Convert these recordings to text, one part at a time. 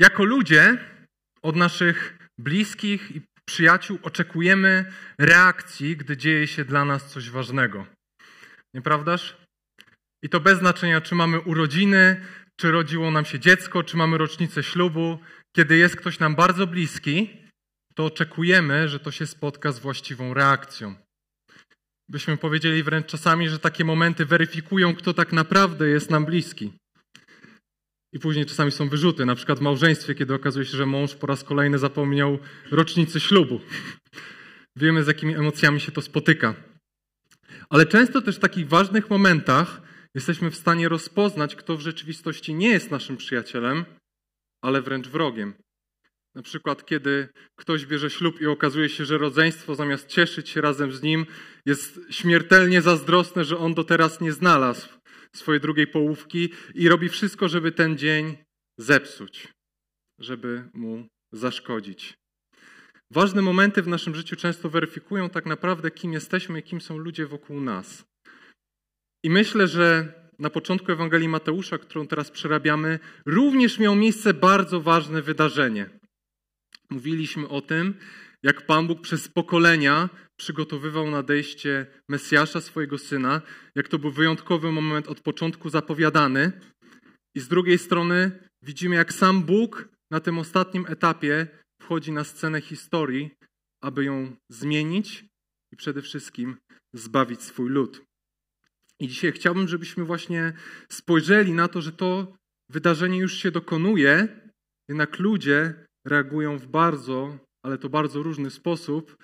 Jako ludzie od naszych bliskich i przyjaciół oczekujemy reakcji, gdy dzieje się dla nas coś ważnego. Nieprawdaż? I to bez znaczenia, czy mamy urodziny, czy rodziło nam się dziecko, czy mamy rocznicę ślubu. Kiedy jest ktoś nam bardzo bliski, to oczekujemy, że to się spotka z właściwą reakcją. Byśmy powiedzieli wręcz czasami, że takie momenty weryfikują, kto tak naprawdę jest nam bliski. I później czasami są wyrzuty, na przykład w małżeństwie, kiedy okazuje się, że mąż po raz kolejny zapomniał rocznicy ślubu. Wiemy, z jakimi emocjami się to spotyka. Ale często też w takich ważnych momentach jesteśmy w stanie rozpoznać, kto w rzeczywistości nie jest naszym przyjacielem, ale wręcz wrogiem. Na przykład, kiedy ktoś bierze ślub i okazuje się, że rodzeństwo zamiast cieszyć się razem z nim, jest śmiertelnie zazdrosne, że on do teraz nie znalazł swojej drugiej połówki i robi wszystko, żeby ten dzień zepsuć, żeby mu zaszkodzić. Ważne momenty w naszym życiu często weryfikują tak naprawdę, kim jesteśmy i kim są ludzie wokół nas. I myślę, że na początku Ewangelii Mateusza, którą teraz przerabiamy, również miało miejsce bardzo ważne wydarzenie. Mówiliśmy o tym, jak Pan Bóg przez pokolenia przygotowywał nadejście Mesjasza, swojego syna, jak to był wyjątkowy moment od początku zapowiadany. I z drugiej strony widzimy, jak sam Bóg na tym ostatnim etapie wchodzi na scenę historii, aby ją zmienić i przede wszystkim zbawić swój lud. I dzisiaj chciałbym, żebyśmy właśnie spojrzeli na to, że to wydarzenie już się dokonuje, jednak ludzie reagują w bardzo, ale to bardzo różny sposób.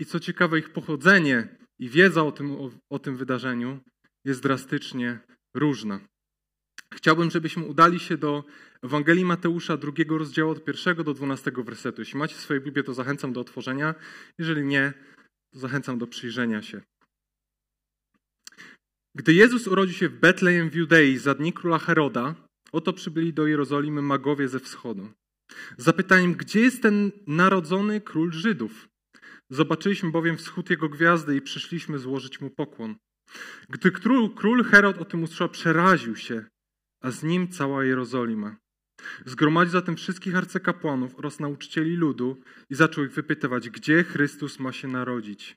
I co ciekawe, ich pochodzenie i wiedza o tym, o, o tym wydarzeniu jest drastycznie różna. Chciałbym, żebyśmy udali się do Ewangelii Mateusza, drugiego rozdziału od pierwszego do dwunastego wersetu. Jeśli macie swoje Biblię, to zachęcam do otworzenia. Jeżeli nie, to zachęcam do przyjrzenia się. Gdy Jezus urodził się w Betlejem w Judei za dni króla Heroda, oto przybyli do Jerozolimy magowie ze wschodu. Z zapytaniem, gdzie jest ten narodzony król Żydów? Zobaczyliśmy bowiem wschód jego gwiazdy i przyszliśmy złożyć mu pokłon. Gdy król, król Herod o tym usłyszał, przeraził się, a z nim cała Jerozolima. Zgromadził zatem wszystkich arcykapłanów oraz nauczycieli ludu i zaczął ich wypytywać, gdzie Chrystus ma się narodzić.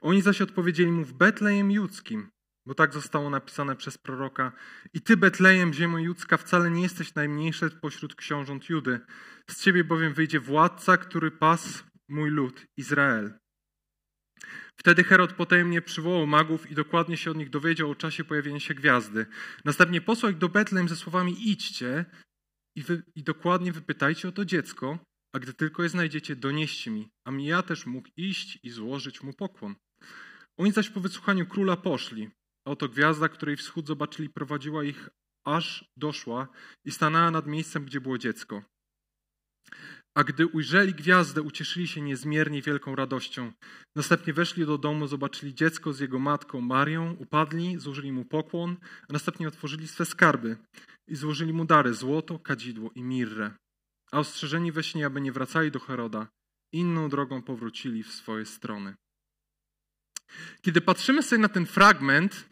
Oni zaś odpowiedzieli mu w Betlejem Judzkim, bo tak zostało napisane przez proroka. I ty, Betlejem, ziemo judzka, wcale nie jesteś najmniejszy pośród książąt Judy. Z ciebie bowiem wyjdzie władca, który pas mój lud, Izrael. Wtedy Herod potajemnie przywołał magów i dokładnie się od nich dowiedział o czasie pojawienia się gwiazdy. Następnie posłał ich do Betlejem ze słowami idźcie i, wy, i dokładnie wypytajcie o to dziecko, a gdy tylko je znajdziecie, donieście mi, a mi ja też mógł iść i złożyć mu pokłon. Oni zaś po wysłuchaniu króla poszli. Oto gwiazda, której wschód zobaczyli, prowadziła ich aż doszła i stanęła nad miejscem, gdzie było dziecko. A gdy ujrzeli gwiazdę, ucieszyli się niezmiernie wielką radością. Następnie weszli do domu, zobaczyli dziecko z jego matką Marią, upadli, złożyli mu pokłon, a następnie otworzyli swe skarby i złożyli mu dary złoto, kadzidło i mirrę. A ostrzeżeni we śnie, aby nie wracali do Heroda, inną drogą powrócili w swoje strony. Kiedy patrzymy sobie na ten fragment,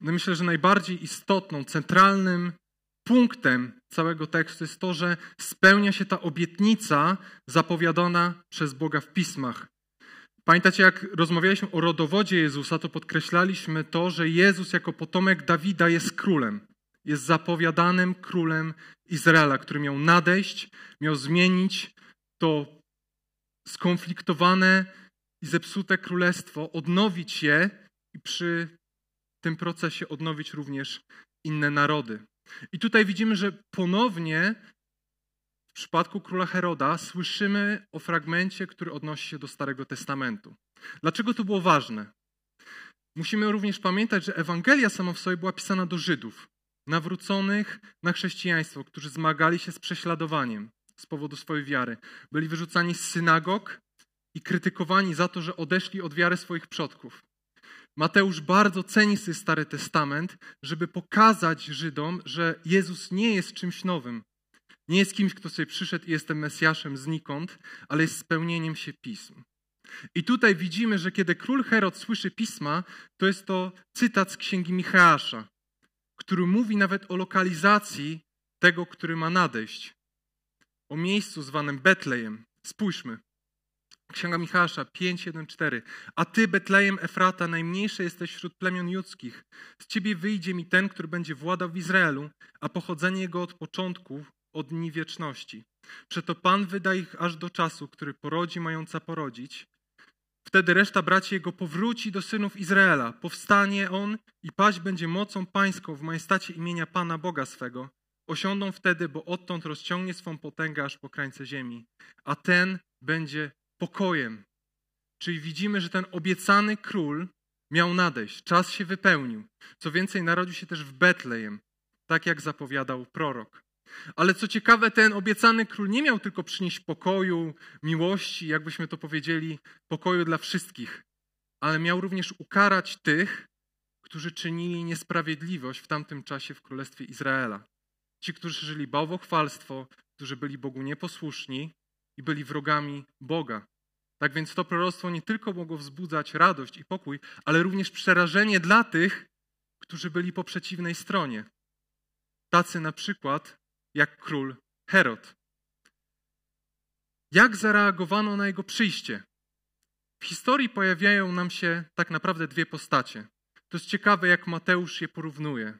no myślę, że najbardziej istotną, centralnym punktem całego tekstu jest to, że spełnia się ta obietnica zapowiadana przez Boga w pismach. Pamiętacie, jak rozmawialiśmy o rodowodzie Jezusa, to podkreślaliśmy to, że Jezus jako potomek Dawida jest królem. Jest zapowiadanym królem Izraela, który miał nadejść, miał zmienić to skonfliktowane i zepsute królestwo, odnowić je i przy tym procesie odnowić również inne narody. I tutaj widzimy, że ponownie w przypadku króla Heroda słyszymy o fragmencie, który odnosi się do Starego Testamentu. Dlaczego to było ważne? Musimy również pamiętać, że Ewangelia sama w sobie była pisana do Żydów, nawróconych na chrześcijaństwo, którzy zmagali się z prześladowaniem z powodu swojej wiary. Byli wyrzucani z synagog i krytykowani za to, że odeszli od wiary swoich przodków. Mateusz bardzo ceni sobie Stary Testament, żeby pokazać Żydom, że Jezus nie jest czymś nowym. Nie jest kimś, kto sobie przyszedł i jest Mesjaszem znikąd, ale jest spełnieniem się pism. I tutaj widzimy, że kiedy król Herod słyszy pisma, to jest to cytat z księgi Micheasza, który mówi nawet o lokalizacji tego, który ma nadejść. o miejscu zwanym Betlejem. Spójrzmy. Księga Michała 5:1-4. A ty, Betlejem Efrata, najmniejszy jesteś wśród plemion judzkich. Z ciebie wyjdzie mi ten, który będzie władał w Izraelu, a pochodzenie jego od początku, od dni wieczności. Przeto Pan wyda ich aż do czasu, który porodzi mająca porodzić. Wtedy reszta braci jego powróci do synów Izraela. Powstanie on i paść będzie mocą pańską w majestacie imienia Pana Boga swego. Osiądą wtedy, bo odtąd rozciągnie swą potęgę aż po krańce ziemi. A ten będzie pokojem. Czyli widzimy, że ten obiecany król miał nadejść, czas się wypełnił. Co więcej, narodził się też w Betlejem, tak jak zapowiadał prorok. Ale co ciekawe, ten obiecany król nie miał tylko przynieść pokoju, miłości, jakbyśmy to powiedzieli, pokoju dla wszystkich, ale miał również ukarać tych, którzy czynili niesprawiedliwość w tamtym czasie w Królestwie Izraela. Ci, którzy żyli bałwochwalstwo, którzy byli Bogu nieposłuszni i byli wrogami Boga. Tak więc to proroctwo nie tylko mogło wzbudzać radość i pokój, ale również przerażenie dla tych, którzy byli po przeciwnej stronie. Tacy na przykład jak król Herod. Jak zareagowano na jego przyjście? W historii pojawiają nam się tak naprawdę dwie postacie. To jest ciekawe, jak Mateusz je porównuje.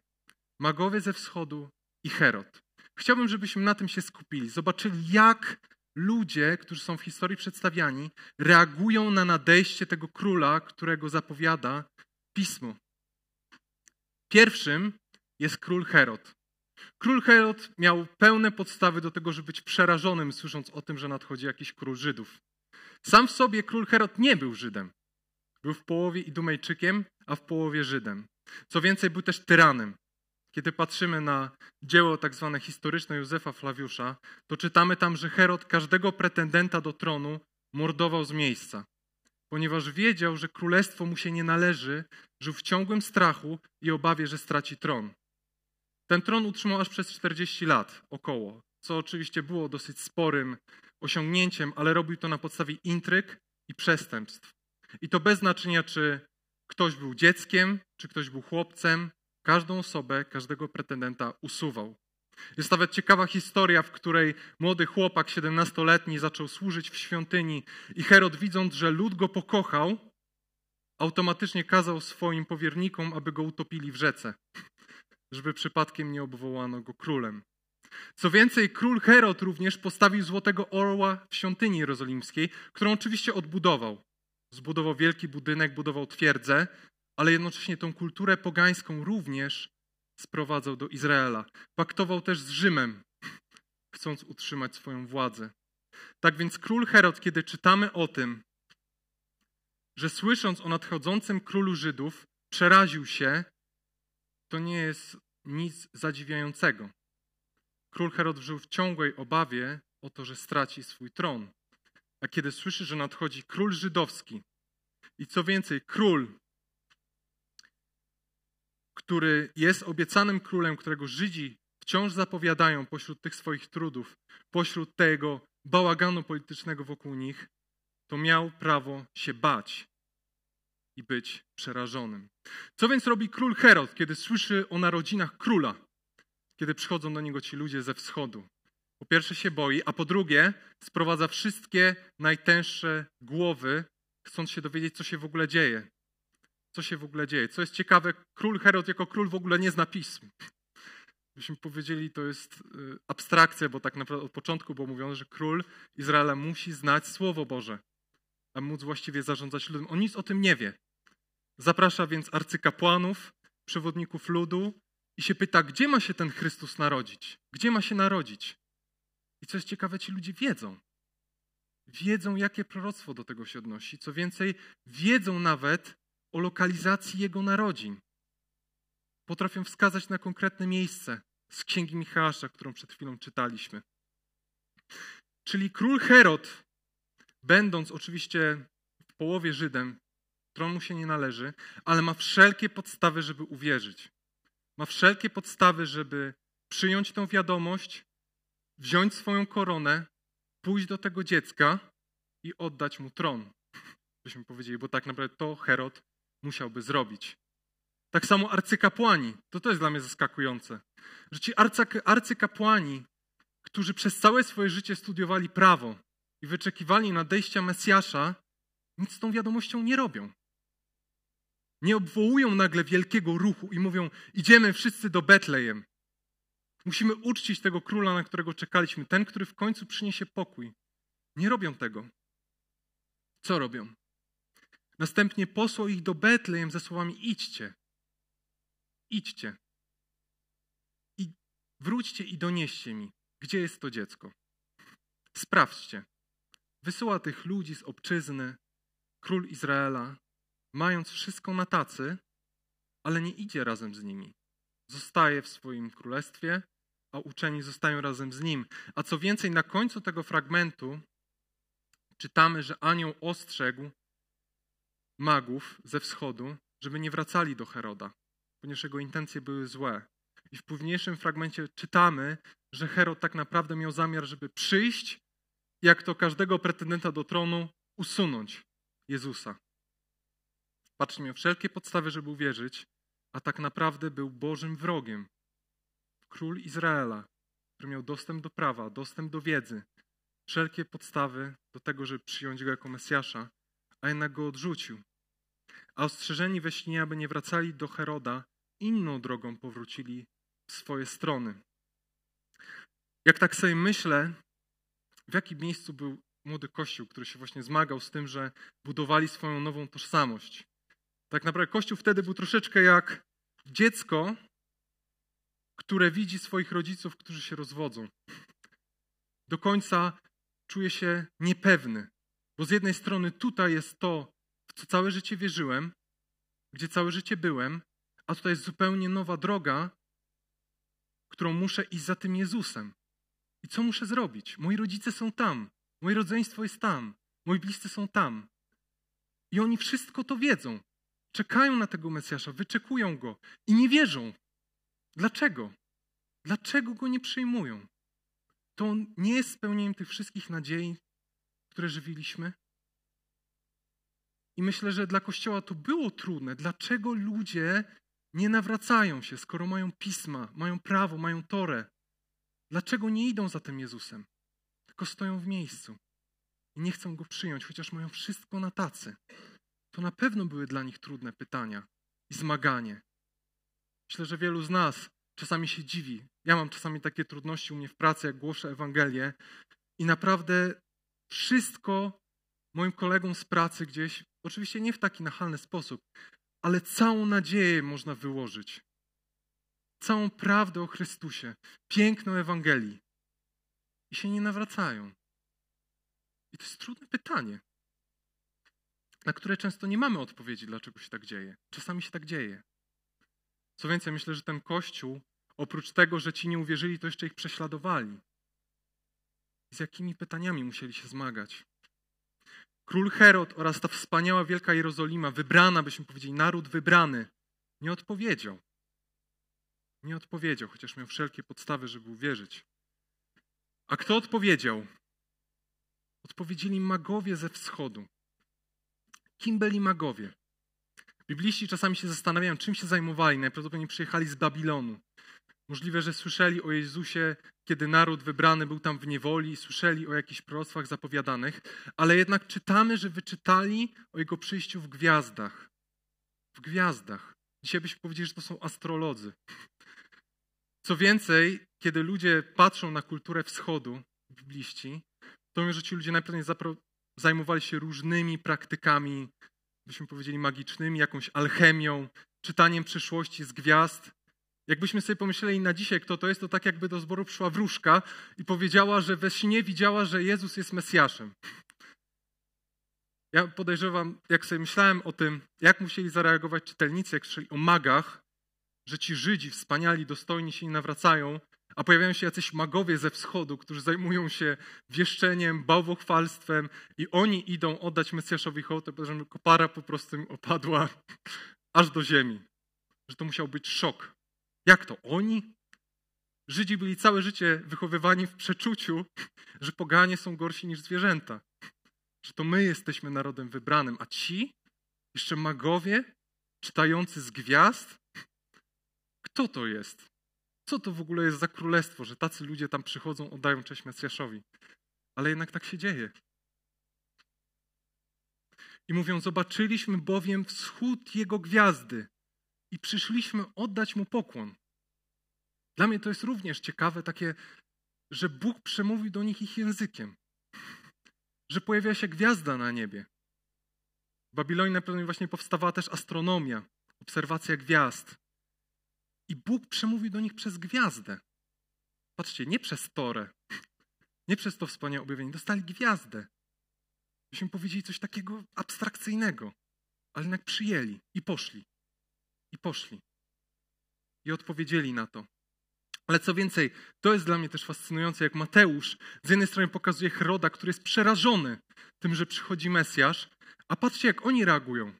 Magowie ze wschodu i Herod. Chciałbym, żebyśmy na tym się skupili. Zobaczyli, jak ludzie, którzy są w historii przedstawiani, reagują na nadejście tego króla, którego zapowiada pismo. Pierwszym jest król Herod. Król Herod miał pełne podstawy do tego, żeby być przerażonym, słysząc o tym, że nadchodzi jakiś król Żydów. Sam w sobie król Herod nie był Żydem. Był w połowie Idumejczykiem, a w połowie Żydem. Co więcej, był też tyranem. Kiedy patrzymy na dzieło tak zwane historyczne Józefa Flawiusza, to czytamy tam, że Herod każdego pretendenta do tronu mordował z miejsca, ponieważ wiedział, że królestwo mu się nie należy, żył w ciągłym strachu i obawie, że straci tron. Ten tron utrzymał aż przez 40 lat około, co oczywiście było dosyć sporym osiągnięciem, ale robił to na podstawie intryg i przestępstw. I to bez znaczenia, czy ktoś był dzieckiem, czy ktoś był chłopcem, każdą osobę, każdego pretendenta usuwał. Jest nawet ciekawa historia, w której młody chłopak, 17-letni, zaczął służyć w świątyni i Herod, widząc, że lud go pokochał, automatycznie kazał swoim powiernikom, aby go utopili w rzece żeby przypadkiem nie obwołano go królem. Co więcej, król Herod również postawił złotego orła w świątyni jerozolimskiej, którą oczywiście odbudował. Zbudował wielki budynek, budował twierdzę, ale jednocześnie tą kulturę pogańską również sprowadzał do Izraela. Paktował też z Rzymem, chcąc utrzymać swoją władzę. Tak więc król Herod, kiedy czytamy o tym, że słysząc o nadchodzącym królu Żydów, przeraził się to nie jest nic zadziwiającego. Król Herod żył w ciągłej obawie o to, że straci swój tron. A kiedy słyszy, że nadchodzi król żydowski i co więcej, król, który jest obiecanym królem, którego Żydzi wciąż zapowiadają pośród tych swoich trudów, pośród tego bałaganu politycznego wokół nich, to miał prawo się bać i być przerażonym. Co więc robi król Herod, kiedy słyszy o narodzinach króla, kiedy przychodzą do niego ci ludzie ze wschodu? Po pierwsze się boi, a po drugie sprowadza wszystkie najtęższe głowy, chcąc się dowiedzieć, co się w ogóle dzieje. Co się w ogóle dzieje. Co jest ciekawe, król Herod jako król w ogóle nie zna pism. Byśmy powiedzieli, to jest y, abstrakcja, bo tak naprawdę od początku było mówione, że król Izraela musi znać Słowo Boże a móc właściwie zarządzać ludem. On nic o tym nie wie. Zaprasza więc arcykapłanów, przewodników ludu i się pyta, gdzie ma się ten Chrystus narodzić? Gdzie ma się narodzić? I co jest ciekawe, ci ludzie wiedzą. Wiedzą, jakie proroctwo do tego się odnosi. Co więcej, wiedzą nawet o lokalizacji jego narodzin. Potrafią wskazać na konkretne miejsce z księgi Michała, którą przed chwilą czytaliśmy. Czyli król Herod będąc oczywiście w połowie Żydem, tron mu się nie należy, ale ma wszelkie podstawy, żeby uwierzyć. Ma wszelkie podstawy, żeby przyjąć tę wiadomość, wziąć swoją koronę, pójść do tego dziecka i oddać mu tron. Byśmy powiedzieli, bo tak naprawdę to Herod musiałby zrobić. Tak samo arcykapłani. To to jest dla mnie zaskakujące. Że ci arcykapłani którzy przez całe swoje życie studiowali prawo i wyczekiwali nadejścia Mesjasza, nic z tą wiadomością nie robią. Nie obwołują nagle wielkiego ruchu i mówią: Idziemy wszyscy do Betlejem. Musimy uczcić tego króla, na którego czekaliśmy, ten, który w końcu przyniesie pokój. Nie robią tego. Co robią? Następnie posłał ich do Betlejem ze słowami: Idźcie. Idźcie. I wróćcie i donieście mi, gdzie jest to dziecko. Sprawdźcie. Wysyła tych ludzi z obczyzny, król Izraela, mając wszystko na tacy, ale nie idzie razem z nimi. Zostaje w swoim królestwie, a uczeni zostają razem z nim. A co więcej, na końcu tego fragmentu czytamy, że anioł ostrzegł magów ze wschodu, żeby nie wracali do Heroda, ponieważ jego intencje były złe. I w późniejszym fragmencie czytamy, że Herod tak naprawdę miał zamiar, żeby przyjść, jak to każdego pretendenta do tronu, usunąć Jezusa. Patrzcie, miał wszelkie podstawy, żeby uwierzyć, a tak naprawdę był Bożym wrogiem. Król Izraela, który miał dostęp do prawa, dostęp do wiedzy, wszelkie podstawy do tego, żeby przyjąć go jako Mesjasza, a jednak go odrzucił. A ostrzeżeni we śnie, aby nie wracali do Heroda, inną drogą powrócili w swoje strony. Jak tak sobie myślę, w jakim miejscu był młody Kościół, który się właśnie zmagał z tym, że budowali swoją nową tożsamość. Tak naprawdę Kościół wtedy był troszeczkę jak dziecko, które widzi swoich rodziców, którzy się rozwodzą. Do końca czuje się niepewny, bo z jednej strony tutaj jest to, co całe życie wierzyłem, gdzie całe życie byłem, a tutaj jest zupełnie nowa droga, którą muszę iść za tym Jezusem. I co muszę zrobić? Moi rodzice są tam, moje rodzeństwo jest tam, moi bliscy są tam. I oni wszystko to wiedzą. Czekają na tego Mesjasza, wyczekują go i nie wierzą. Dlaczego? Dlaczego go nie przyjmują? To nie jest spełnieniem tych wszystkich nadziei, które żywiliśmy? I myślę, że dla Kościoła to było trudne. Dlaczego ludzie nie nawracają się, skoro mają pisma, mają prawo, mają torę? Dlaczego nie idą za tym Jezusem? Tylko stoją w miejscu i nie chcą go przyjąć, chociaż mają wszystko na tacy. To na pewno były dla nich trudne pytania i zmaganie. Myślę, że wielu z nas czasami się dziwi. Ja mam czasami takie trudności u mnie w pracy, jak głoszę Ewangelię i naprawdę wszystko moim kolegom z pracy gdzieś, oczywiście nie w taki nachalny sposób, ale całą nadzieję można wyłożyć. Całą prawdę o Chrystusie, piękną Ewangelii. I się nie nawracają. I to jest trudne pytanie, na które często nie mamy odpowiedzi, dlaczego się tak dzieje. Czasami się tak dzieje. Co więcej, myślę, że ten Kościół, oprócz tego, że ci nie uwierzyli, to jeszcze ich prześladowali. Z jakimi pytaniami musieli się zmagać? Król Herod oraz ta wspaniała wielka Jerozolima, wybrana, byśmy powiedzieli, naród wybrany, nie odpowiedział. Nie odpowiedział, chociaż miał wszelkie podstawy, żeby uwierzyć. A kto odpowiedział? Odpowiedzieli magowie ze wschodu. Kim byli magowie? Bibliści czasami się zastanawiają, czym się zajmowali. Najprawdopodobniej przyjechali z Babilonu. Możliwe, że słyszeli o Jezusie, kiedy naród wybrany był tam w niewoli, słyszeli o jakichś proroctwach zapowiadanych, ale jednak czytamy, że wyczytali o Jego przyjściu w gwiazdach. W gwiazdach. Dzisiaj byśmy powiedzieli, że to są astrolodzy. Co więcej, kiedy ludzie patrzą na kulturę wschodu, bibliści, to mówią, że ci ludzie najprawdopodobniej zajmowali się różnymi praktykami, byśmy powiedzieli magicznymi, jakąś alchemią, czytaniem przyszłości z gwiazd. Jakbyśmy sobie pomyśleli na dzisiaj, kto to jest, to tak jakby do zboru przyszła wróżka i powiedziała, że we śnie widziała, że Jezus jest Mesjaszem. Ja podejrzewam, jak sobie myślałem o tym, jak musieli zareagować czytelnicy, jak o magach, że ci Żydzi wspaniali, dostojni się nie nawracają, a pojawiają się jacyś magowie ze wschodu, którzy zajmują się wieszczeniem, bałwochwalstwem i oni idą oddać Mesjaszowi hołd, że kopara po prostu im opadła aż do ziemi. Że to musiał być szok. Jak to? Oni? Żydzi byli całe życie wychowywani w przeczuciu, że poganie są gorsi niż zwierzęta. Że to my jesteśmy narodem wybranym, a ci, jeszcze magowie, czytający z gwiazd, kto to jest? co to w ogóle jest za królestwo, że tacy ludzie tam przychodzą, oddają cześć Mesjaszowi. Ale jednak tak się dzieje. I mówią, zobaczyliśmy bowiem wschód Jego gwiazdy i przyszliśmy oddać Mu pokłon. Dla mnie to jest również ciekawe, takie, że Bóg przemówi do nich ich językiem. Że pojawia się gwiazda na niebie. W Babilonie na pewno właśnie powstawała też astronomia, obserwacja gwiazd. I Bóg przemówi do nich przez gwiazdę. Patrzcie, nie przez Torę, nie przez to wspaniałe objawienie. Dostali gwiazdę. Myśmy powiedzieli coś takiego abstrakcyjnego, ale jednak przyjęli i poszli. I poszli. I odpowiedzieli na to. Ale co więcej, to jest dla mnie też fascynujące, jak Mateusz z jednej strony pokazuje Heroda, który jest przerażony tym, że przychodzi Mesjasz, a patrzcie, jak oni reagują.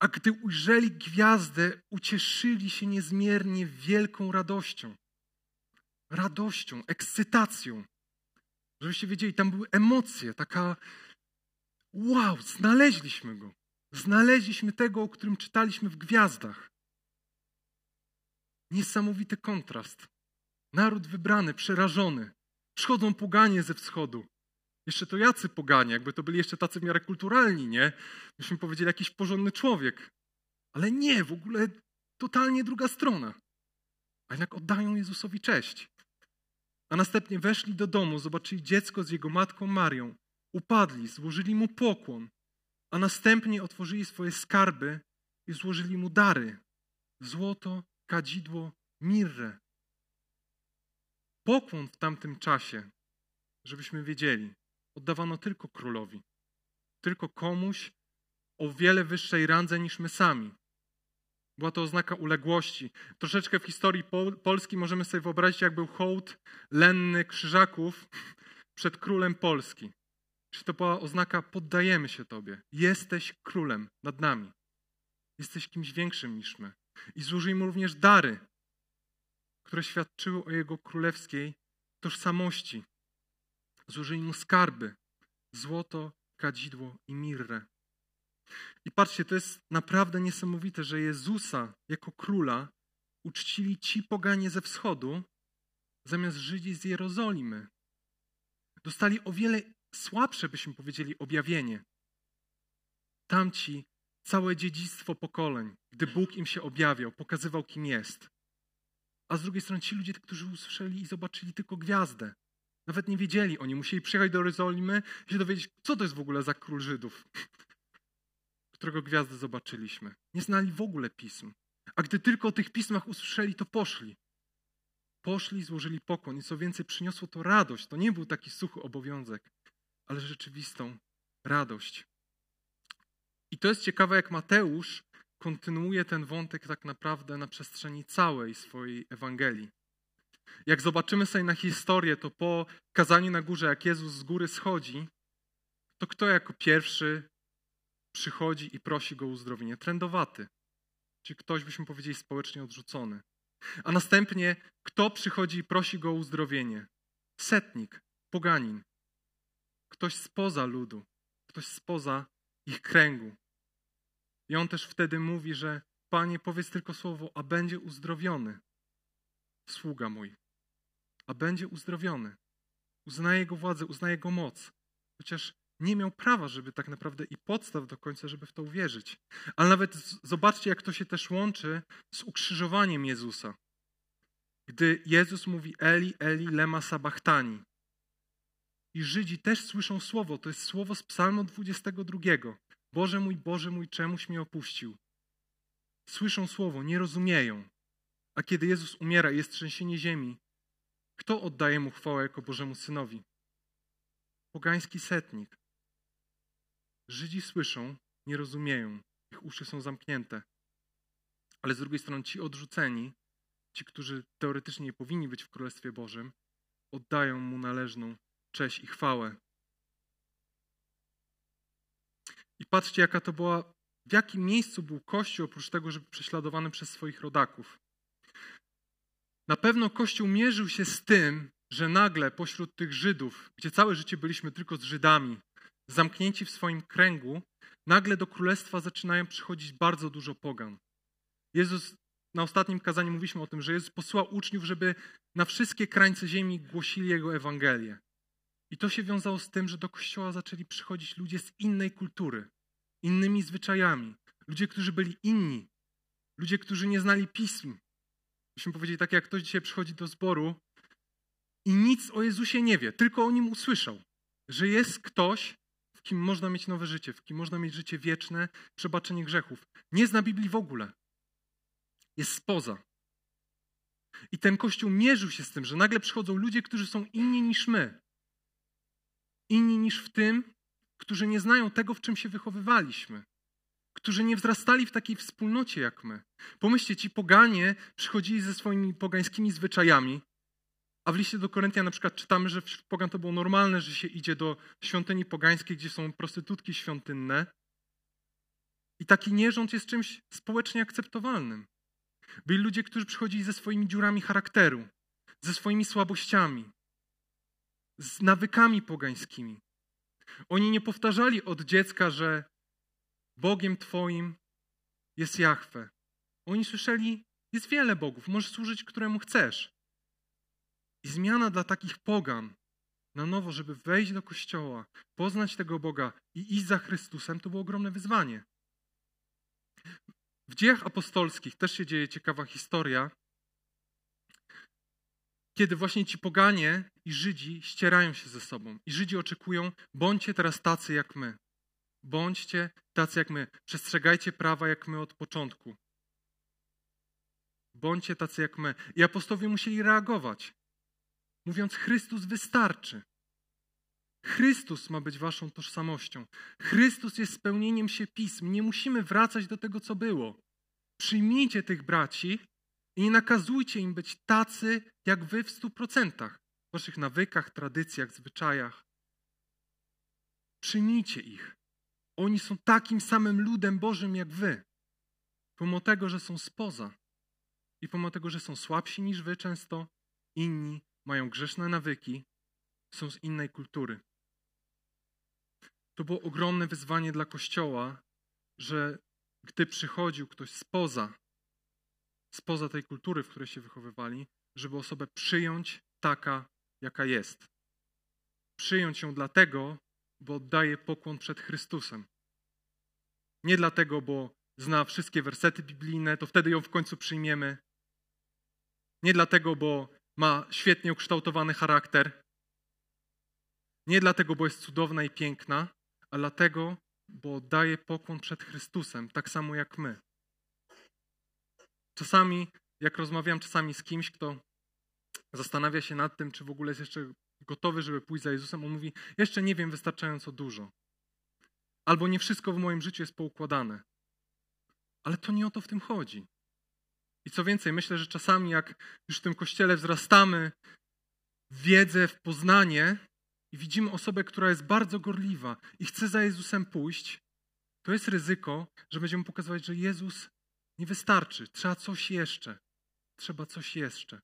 A gdy ujrzeli gwiazdę, ucieszyli się niezmiernie wielką radością. Radością, ekscytacją. Żebyście wiedzieli, tam były emocje, taka wow, znaleźliśmy go. Znaleźliśmy tego, o którym czytaliśmy w gwiazdach. Niesamowity kontrast. Naród wybrany, przerażony. Przychodzą poganie ze wschodu. Jeszcze to jacy poganie, jakby to byli jeszcze tacy w miarę kulturalni, nie? Myśmy powiedzieli jakiś porządny człowiek. Ale nie, w ogóle totalnie druga strona. A jednak oddają Jezusowi cześć. A następnie weszli do domu, zobaczyli dziecko z jego matką Marią. Upadli, złożyli mu pokłon, a następnie otworzyli swoje skarby i złożyli mu dary: złoto, kadzidło, mirrę. Pokłon w tamtym czasie, żebyśmy wiedzieli, oddawano tylko królowi, tylko komuś o wiele wyższej randze niż my sami. Była to oznaka uległości. Troszeczkę w historii Pol Polski możemy sobie wyobrazić, jak był hołd lenny krzyżaków przed królem Polski. Czy to była oznaka poddajemy się Tobie. Jesteś królem nad nami. Jesteś kimś większym niż my. I złożyli mu również dary, które świadczyły o jego królewskiej tożsamości. Złożyli mu skarby, złoto, kadzidło i mirrę. I patrzcie, to jest naprawdę niesamowite, że Jezusa jako króla uczcili ci poganie ze wschodu, zamiast Żydzi z Jerozolimy. Dostali o wiele słabsze, byśmy powiedzieli, objawienie. Tamci całe dziedzictwo pokoleń, gdy Bóg im się objawiał, pokazywał, kim jest. A z drugiej strony ci ludzie, którzy usłyszeli i zobaczyli tylko gwiazdę. Nawet nie wiedzieli, oni musieli przyjechać do Jerozolimy i się dowiedzieć, co to jest w ogóle za król Żydów, którego gwiazdę zobaczyliśmy. Nie znali w ogóle pism. A gdy tylko o tych pismach usłyszeli, to poszli. Poszli, złożyli pokłon i co więcej, przyniosło to radość. To nie był taki suchy obowiązek, ale rzeczywistą radość. I to jest ciekawe, jak Mateusz kontynuuje ten wątek tak naprawdę na przestrzeni całej swojej Ewangelii. Jak zobaczymy sobie na historię, to po kazaniu na górze, jak Jezus z góry schodzi, to kto jako pierwszy przychodzi i prosi go o uzdrowienie? Trendowaty. Czy ktoś, byśmy powiedzieli, społecznie odrzucony. A następnie, kto przychodzi i prosi go o uzdrowienie? Setnik, poganin. Ktoś spoza ludu, ktoś spoza ich kręgu. I on też wtedy mówi, że Panie, powiedz tylko słowo, a będzie uzdrowiony. Sługa mój. A będzie uzdrowiony. Uznaje jego władzę, uznaje jego moc. Chociaż nie miał prawa, żeby tak naprawdę i podstaw do końca, żeby w to uwierzyć. Ale nawet zobaczcie, jak to się też łączy z ukrzyżowaniem Jezusa. Gdy Jezus mówi Eli, Eli, lema sabachtani. I Żydzi też słyszą słowo, to jest słowo z psalmu 22. Boże mój, Boże mój, czemuś mnie opuścił? Słyszą słowo, nie rozumieją. A kiedy Jezus umiera i jest trzęsienie ziemi, kto oddaje mu chwałę jako Bożemu Synowi? Pogański setnik. Żydzi słyszą, nie rozumieją, ich uszy są zamknięte. Ale z drugiej strony ci odrzuceni, ci, którzy teoretycznie nie powinni być w Królestwie Bożym, oddają mu należną cześć i chwałę. I patrzcie, jaka to była, w jakim miejscu był Kościół, oprócz tego, żeby prześladowany przez swoich rodaków. Na pewno Kościół mierzył się z tym, że nagle pośród tych Żydów, gdzie całe życie byliśmy tylko z Żydami, zamknięci w swoim kręgu, nagle do królestwa zaczynają przychodzić bardzo dużo pogan. Jezus na ostatnim kazaniu mówiliśmy o tym, że Jezus posłał uczniów, żeby na wszystkie krańce ziemi głosili Jego Ewangelię. I to się wiązało z tym, że do kościoła zaczęli przychodzić ludzie z innej kultury, innymi zwyczajami, ludzie, którzy byli inni, ludzie, którzy nie znali pism. Myśmy powiedzieli, tak jak ktoś dzisiaj przychodzi do zboru i nic o Jezusie nie wie, tylko o nim usłyszał, że jest ktoś, w kim można mieć nowe życie, w kim można mieć życie wieczne, przebaczenie grzechów. Nie zna Biblii w ogóle. Jest spoza. I ten kościół mierzył się z tym, że nagle przychodzą ludzie, którzy są inni niż my. Inni niż w tym, którzy nie znają tego, w czym się wychowywaliśmy. Którzy nie wzrastali w takiej wspólnocie jak my. Pomyślcie, ci poganie przychodzili ze swoimi pogańskimi zwyczajami, a w liście do Koryntia na przykład czytamy, że wśród pogan to było normalne, że się idzie do świątyni pogańskiej, gdzie są prostytutki świątynne. I taki nierząd jest czymś społecznie akceptowalnym. Byli ludzie, którzy przychodzili ze swoimi dziurami charakteru, ze swoimi słabościami, z nawykami pogańskimi. Oni nie powtarzali od dziecka, że Bogiem Twoim jest Jahwe. Oni słyszeli, jest wiele bogów, możesz służyć któremu chcesz. I zmiana dla takich pogan na nowo, żeby wejść do kościoła, poznać tego Boga i iść za Chrystusem, to było ogromne wyzwanie. W dziejach apostolskich też się dzieje ciekawa historia, kiedy właśnie ci poganie i Żydzi ścierają się ze sobą. I Żydzi oczekują, bądźcie teraz tacy jak my. Bądźcie tacy jak my. Przestrzegajcie prawa jak my od początku. Bądźcie tacy jak my. I apostowie musieli reagować mówiąc: Chrystus wystarczy. Chrystus ma być waszą tożsamością. Chrystus jest spełnieniem się pism. Nie musimy wracać do tego, co było. Przyjmijcie tych braci i nie nakazujcie im być tacy, jak wy w stu procentach. W waszych nawykach, tradycjach, zwyczajach. Przyjmijcie ich. Oni są takim samym ludem Bożym jak wy. Pomimo tego, że są spoza i pomimo tego, że są słabsi niż wy często, inni mają grzeszne nawyki, są z innej kultury. To było ogromne wyzwanie dla Kościoła, że gdy przychodził ktoś spoza, spoza tej kultury, w której się wychowywali, żeby osobę przyjąć taka, jaka jest. Przyjąć ją dlatego, bo oddaje pokłon przed Chrystusem. Nie dlatego, bo zna wszystkie wersety biblijne, to wtedy ją w końcu przyjmiemy. Nie dlatego, bo ma świetnie ukształtowany charakter. Nie dlatego, bo jest cudowna i piękna, ale dlatego, bo daje pokłon przed Chrystusem, tak samo jak my. Czasami, jak rozmawiam czasami z kimś, kto zastanawia się nad tym, czy w ogóle jest jeszcze gotowy, żeby pójść za Jezusem, on mówi: Jeszcze nie wiem wystarczająco dużo. Albo nie wszystko w moim życiu jest poukładane. Ale to nie o to w tym chodzi. I co więcej, myślę, że czasami jak już w tym kościele wzrastamy w wiedzę, w poznanie i widzimy osobę, która jest bardzo gorliwa i chce za Jezusem pójść, to jest ryzyko, że będziemy pokazywać, że Jezus nie wystarczy, trzeba coś jeszcze. Trzeba coś jeszcze.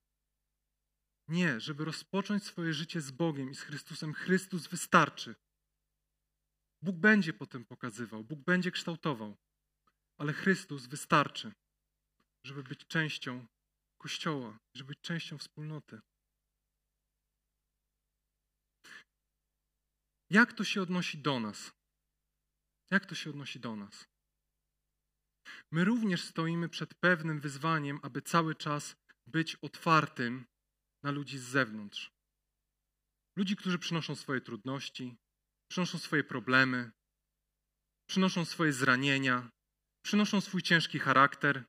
Nie, żeby rozpocząć swoje życie z Bogiem i z Chrystusem, Chrystus wystarczy. Bóg będzie potem pokazywał, Bóg będzie kształtował, ale Chrystus wystarczy żeby być częścią Kościoła, żeby być częścią wspólnoty. Jak to się odnosi do nas? Jak to się odnosi do nas? My również stoimy przed pewnym wyzwaniem, aby cały czas być otwartym na ludzi z zewnątrz. Ludzi, którzy przynoszą swoje trudności, przynoszą swoje problemy, przynoszą swoje zranienia, przynoszą swój ciężki charakter,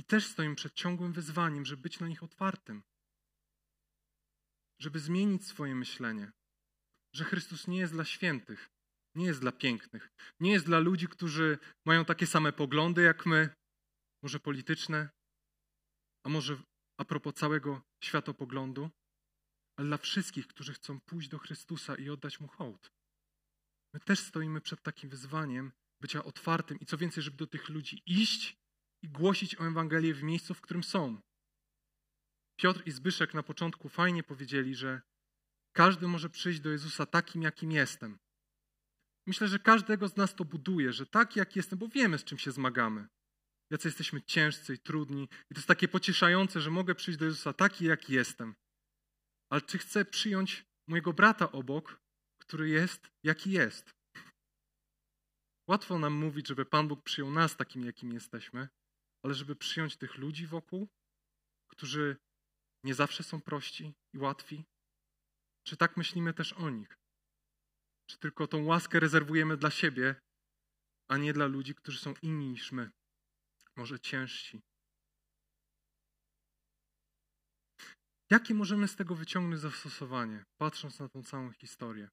i też stoimy przed ciągłym wyzwaniem, żeby być na nich otwartym, żeby zmienić swoje myślenie, że Chrystus nie jest dla świętych, nie jest dla pięknych, nie jest dla ludzi, którzy mają takie same poglądy jak my, może polityczne, a może a propos całego światopoglądu, ale dla wszystkich, którzy chcą pójść do Chrystusa i oddać Mu hołd. My też stoimy przed takim wyzwaniem bycia otwartym i co więcej, żeby do tych ludzi iść i głosić o Ewangelię w miejscu, w którym są. Piotr i Zbyszek na początku fajnie powiedzieli, że każdy może przyjść do Jezusa takim, jakim jestem. Myślę, że każdego z nas to buduje, że tak jak jestem, bo wiemy, z czym się zmagamy. jacy jesteśmy ciężcy i trudni. I to jest takie pocieszające, że mogę przyjść do Jezusa taki, jaki jestem. Ale czy chcę przyjąć mojego brata obok, który jest, jaki jest? Łatwo nam mówić, żeby Pan Bóg przyjął nas takim, jakim jesteśmy, ale żeby przyjąć tych ludzi wokół, którzy nie zawsze są prości i łatwi? Czy tak myślimy też o nich? Czy tylko tą łaskę rezerwujemy dla siebie, a nie dla ludzi, którzy są inni niż my? Może ciężsi. Jakie możemy z tego wyciągnąć zastosowanie, patrząc na tą całą historię?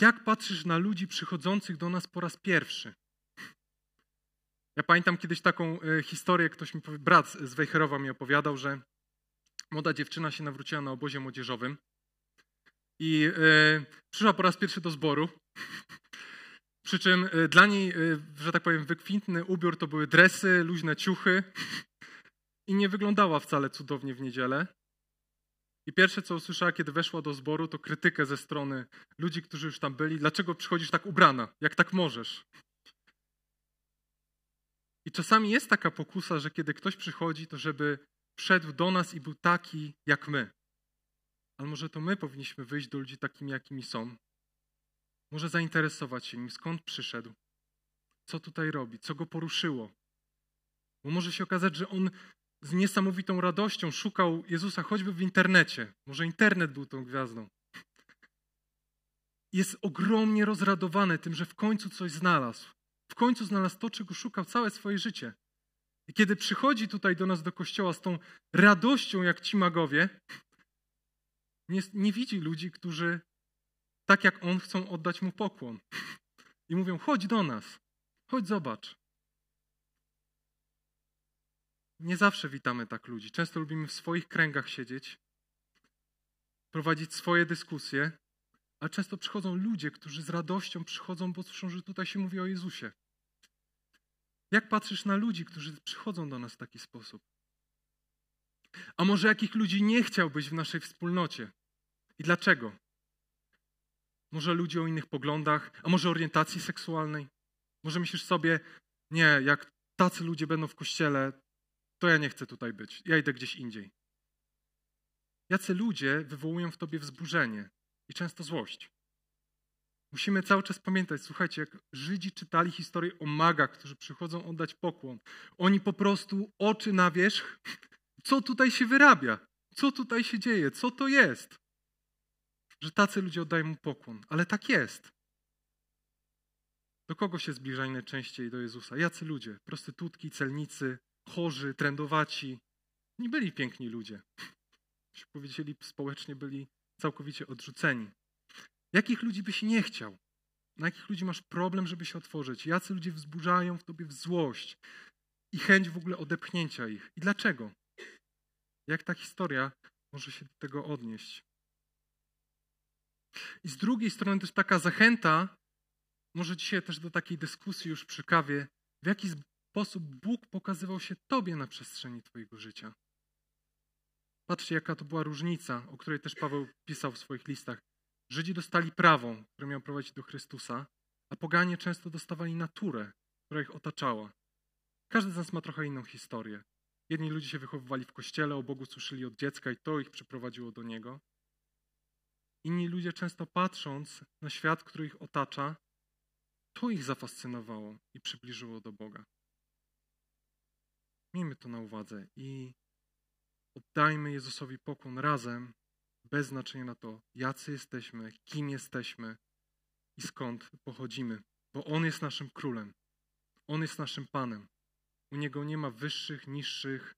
Jak patrzysz na ludzi przychodzących do nas po raz pierwszy? Ja pamiętam kiedyś taką e, historię, ktoś mi, brat z Wejherowa mi opowiadał, że młoda dziewczyna się nawróciła na obozie młodzieżowym i y, przyszła po raz pierwszy do zboru. Przy czym y, dla niej, y, że tak powiem, wykwintny ubiór to były dresy, luźne ciuchy i nie wyglądała wcale cudownie w niedzielę. I pierwsze, co usłyszała, kiedy weszła do zboru, to krytykę ze strony ludzi, którzy już tam byli. Dlaczego przychodzisz tak ubrana? Jak tak możesz? I czasami jest taka pokusa, że kiedy ktoś przychodzi, to żeby wszedł do nas i był taki jak my. Ale może to my powinniśmy wyjść do ludzi takimi, jakimi są. Może zainteresować się nim, skąd przyszedł, co tutaj robi, co go poruszyło. Bo może się okazać, że on z niesamowitą radością szukał Jezusa choćby w internecie. Może internet był tą gwiazdą. Jest ogromnie rozradowany tym, że w końcu coś znalazł. W końcu znalazł to, czego szukał całe swoje życie. I kiedy przychodzi tutaj do nas do kościoła z tą radością, jak ci magowie, nie, nie widzi ludzi, którzy tak jak on chcą oddać mu pokłon. I mówią: chodź do nas, chodź zobacz. Nie zawsze witamy tak ludzi. Często lubimy w swoich kręgach siedzieć, prowadzić swoje dyskusje, a często przychodzą ludzie, którzy z radością przychodzą, bo słyszą, że tutaj się mówi o Jezusie. Jak patrzysz na ludzi, którzy przychodzą do nas w taki sposób? A może jakich ludzi nie chciałbyś w naszej wspólnocie? I dlaczego? Może ludzi o innych poglądach, a może orientacji seksualnej? Może myślisz sobie, nie, jak tacy ludzie będą w kościele, to ja nie chcę tutaj być, ja idę gdzieś indziej. Jacy ludzie wywołują w tobie wzburzenie i często złość. Musimy cały czas pamiętać, słuchajcie, jak Żydzi czytali historię o magach, którzy przychodzą oddać pokłon, oni po prostu oczy na wierzch, co tutaj się wyrabia, co tutaj się dzieje, co to jest, że tacy ludzie oddają mu pokłon, ale tak jest. Do kogo się zbliżają najczęściej do Jezusa? Jacy ludzie? Prostytutki, celnicy, chorzy, trendowaci. Nie byli piękni ludzie. Się powiedzieli, społecznie byli całkowicie odrzuceni. Jakich ludzi byś nie chciał? Na jakich ludzi masz problem, żeby się otworzyć? Jacy ludzie wzburzają w tobie w złość i chęć w ogóle odepchnięcia ich? I dlaczego? Jak ta historia może się do tego odnieść? I z drugiej strony też taka zachęta, może dzisiaj też do takiej dyskusji już przy kawie, w jaki sposób Bóg pokazywał się Tobie na przestrzeni Twojego życia. Patrzcie, jaka to była różnica, o której też Paweł pisał w swoich listach. Żydzi dostali prawo, które miało prowadzić do Chrystusa, a poganie często dostawali naturę, która ich otaczała. Każdy z nas ma trochę inną historię. Jedni ludzie się wychowywali w kościele, o Bogu słyszeli od dziecka i to ich przyprowadziło do Niego. Inni ludzie często patrząc na świat, który ich otacza, to ich zafascynowało i przybliżyło do Boga. Miejmy to na uwadze i oddajmy Jezusowi pokłon razem, bez znaczenia na to, jacy jesteśmy, kim jesteśmy i skąd pochodzimy, bo On jest naszym królem, On jest naszym Panem. U Niego nie ma wyższych, niższych,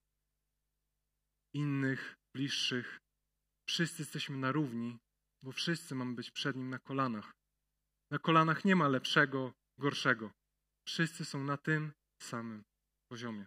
innych, bliższych. Wszyscy jesteśmy na równi, bo wszyscy mamy być przed Nim na kolanach. Na kolanach nie ma lepszego, gorszego. Wszyscy są na tym samym poziomie.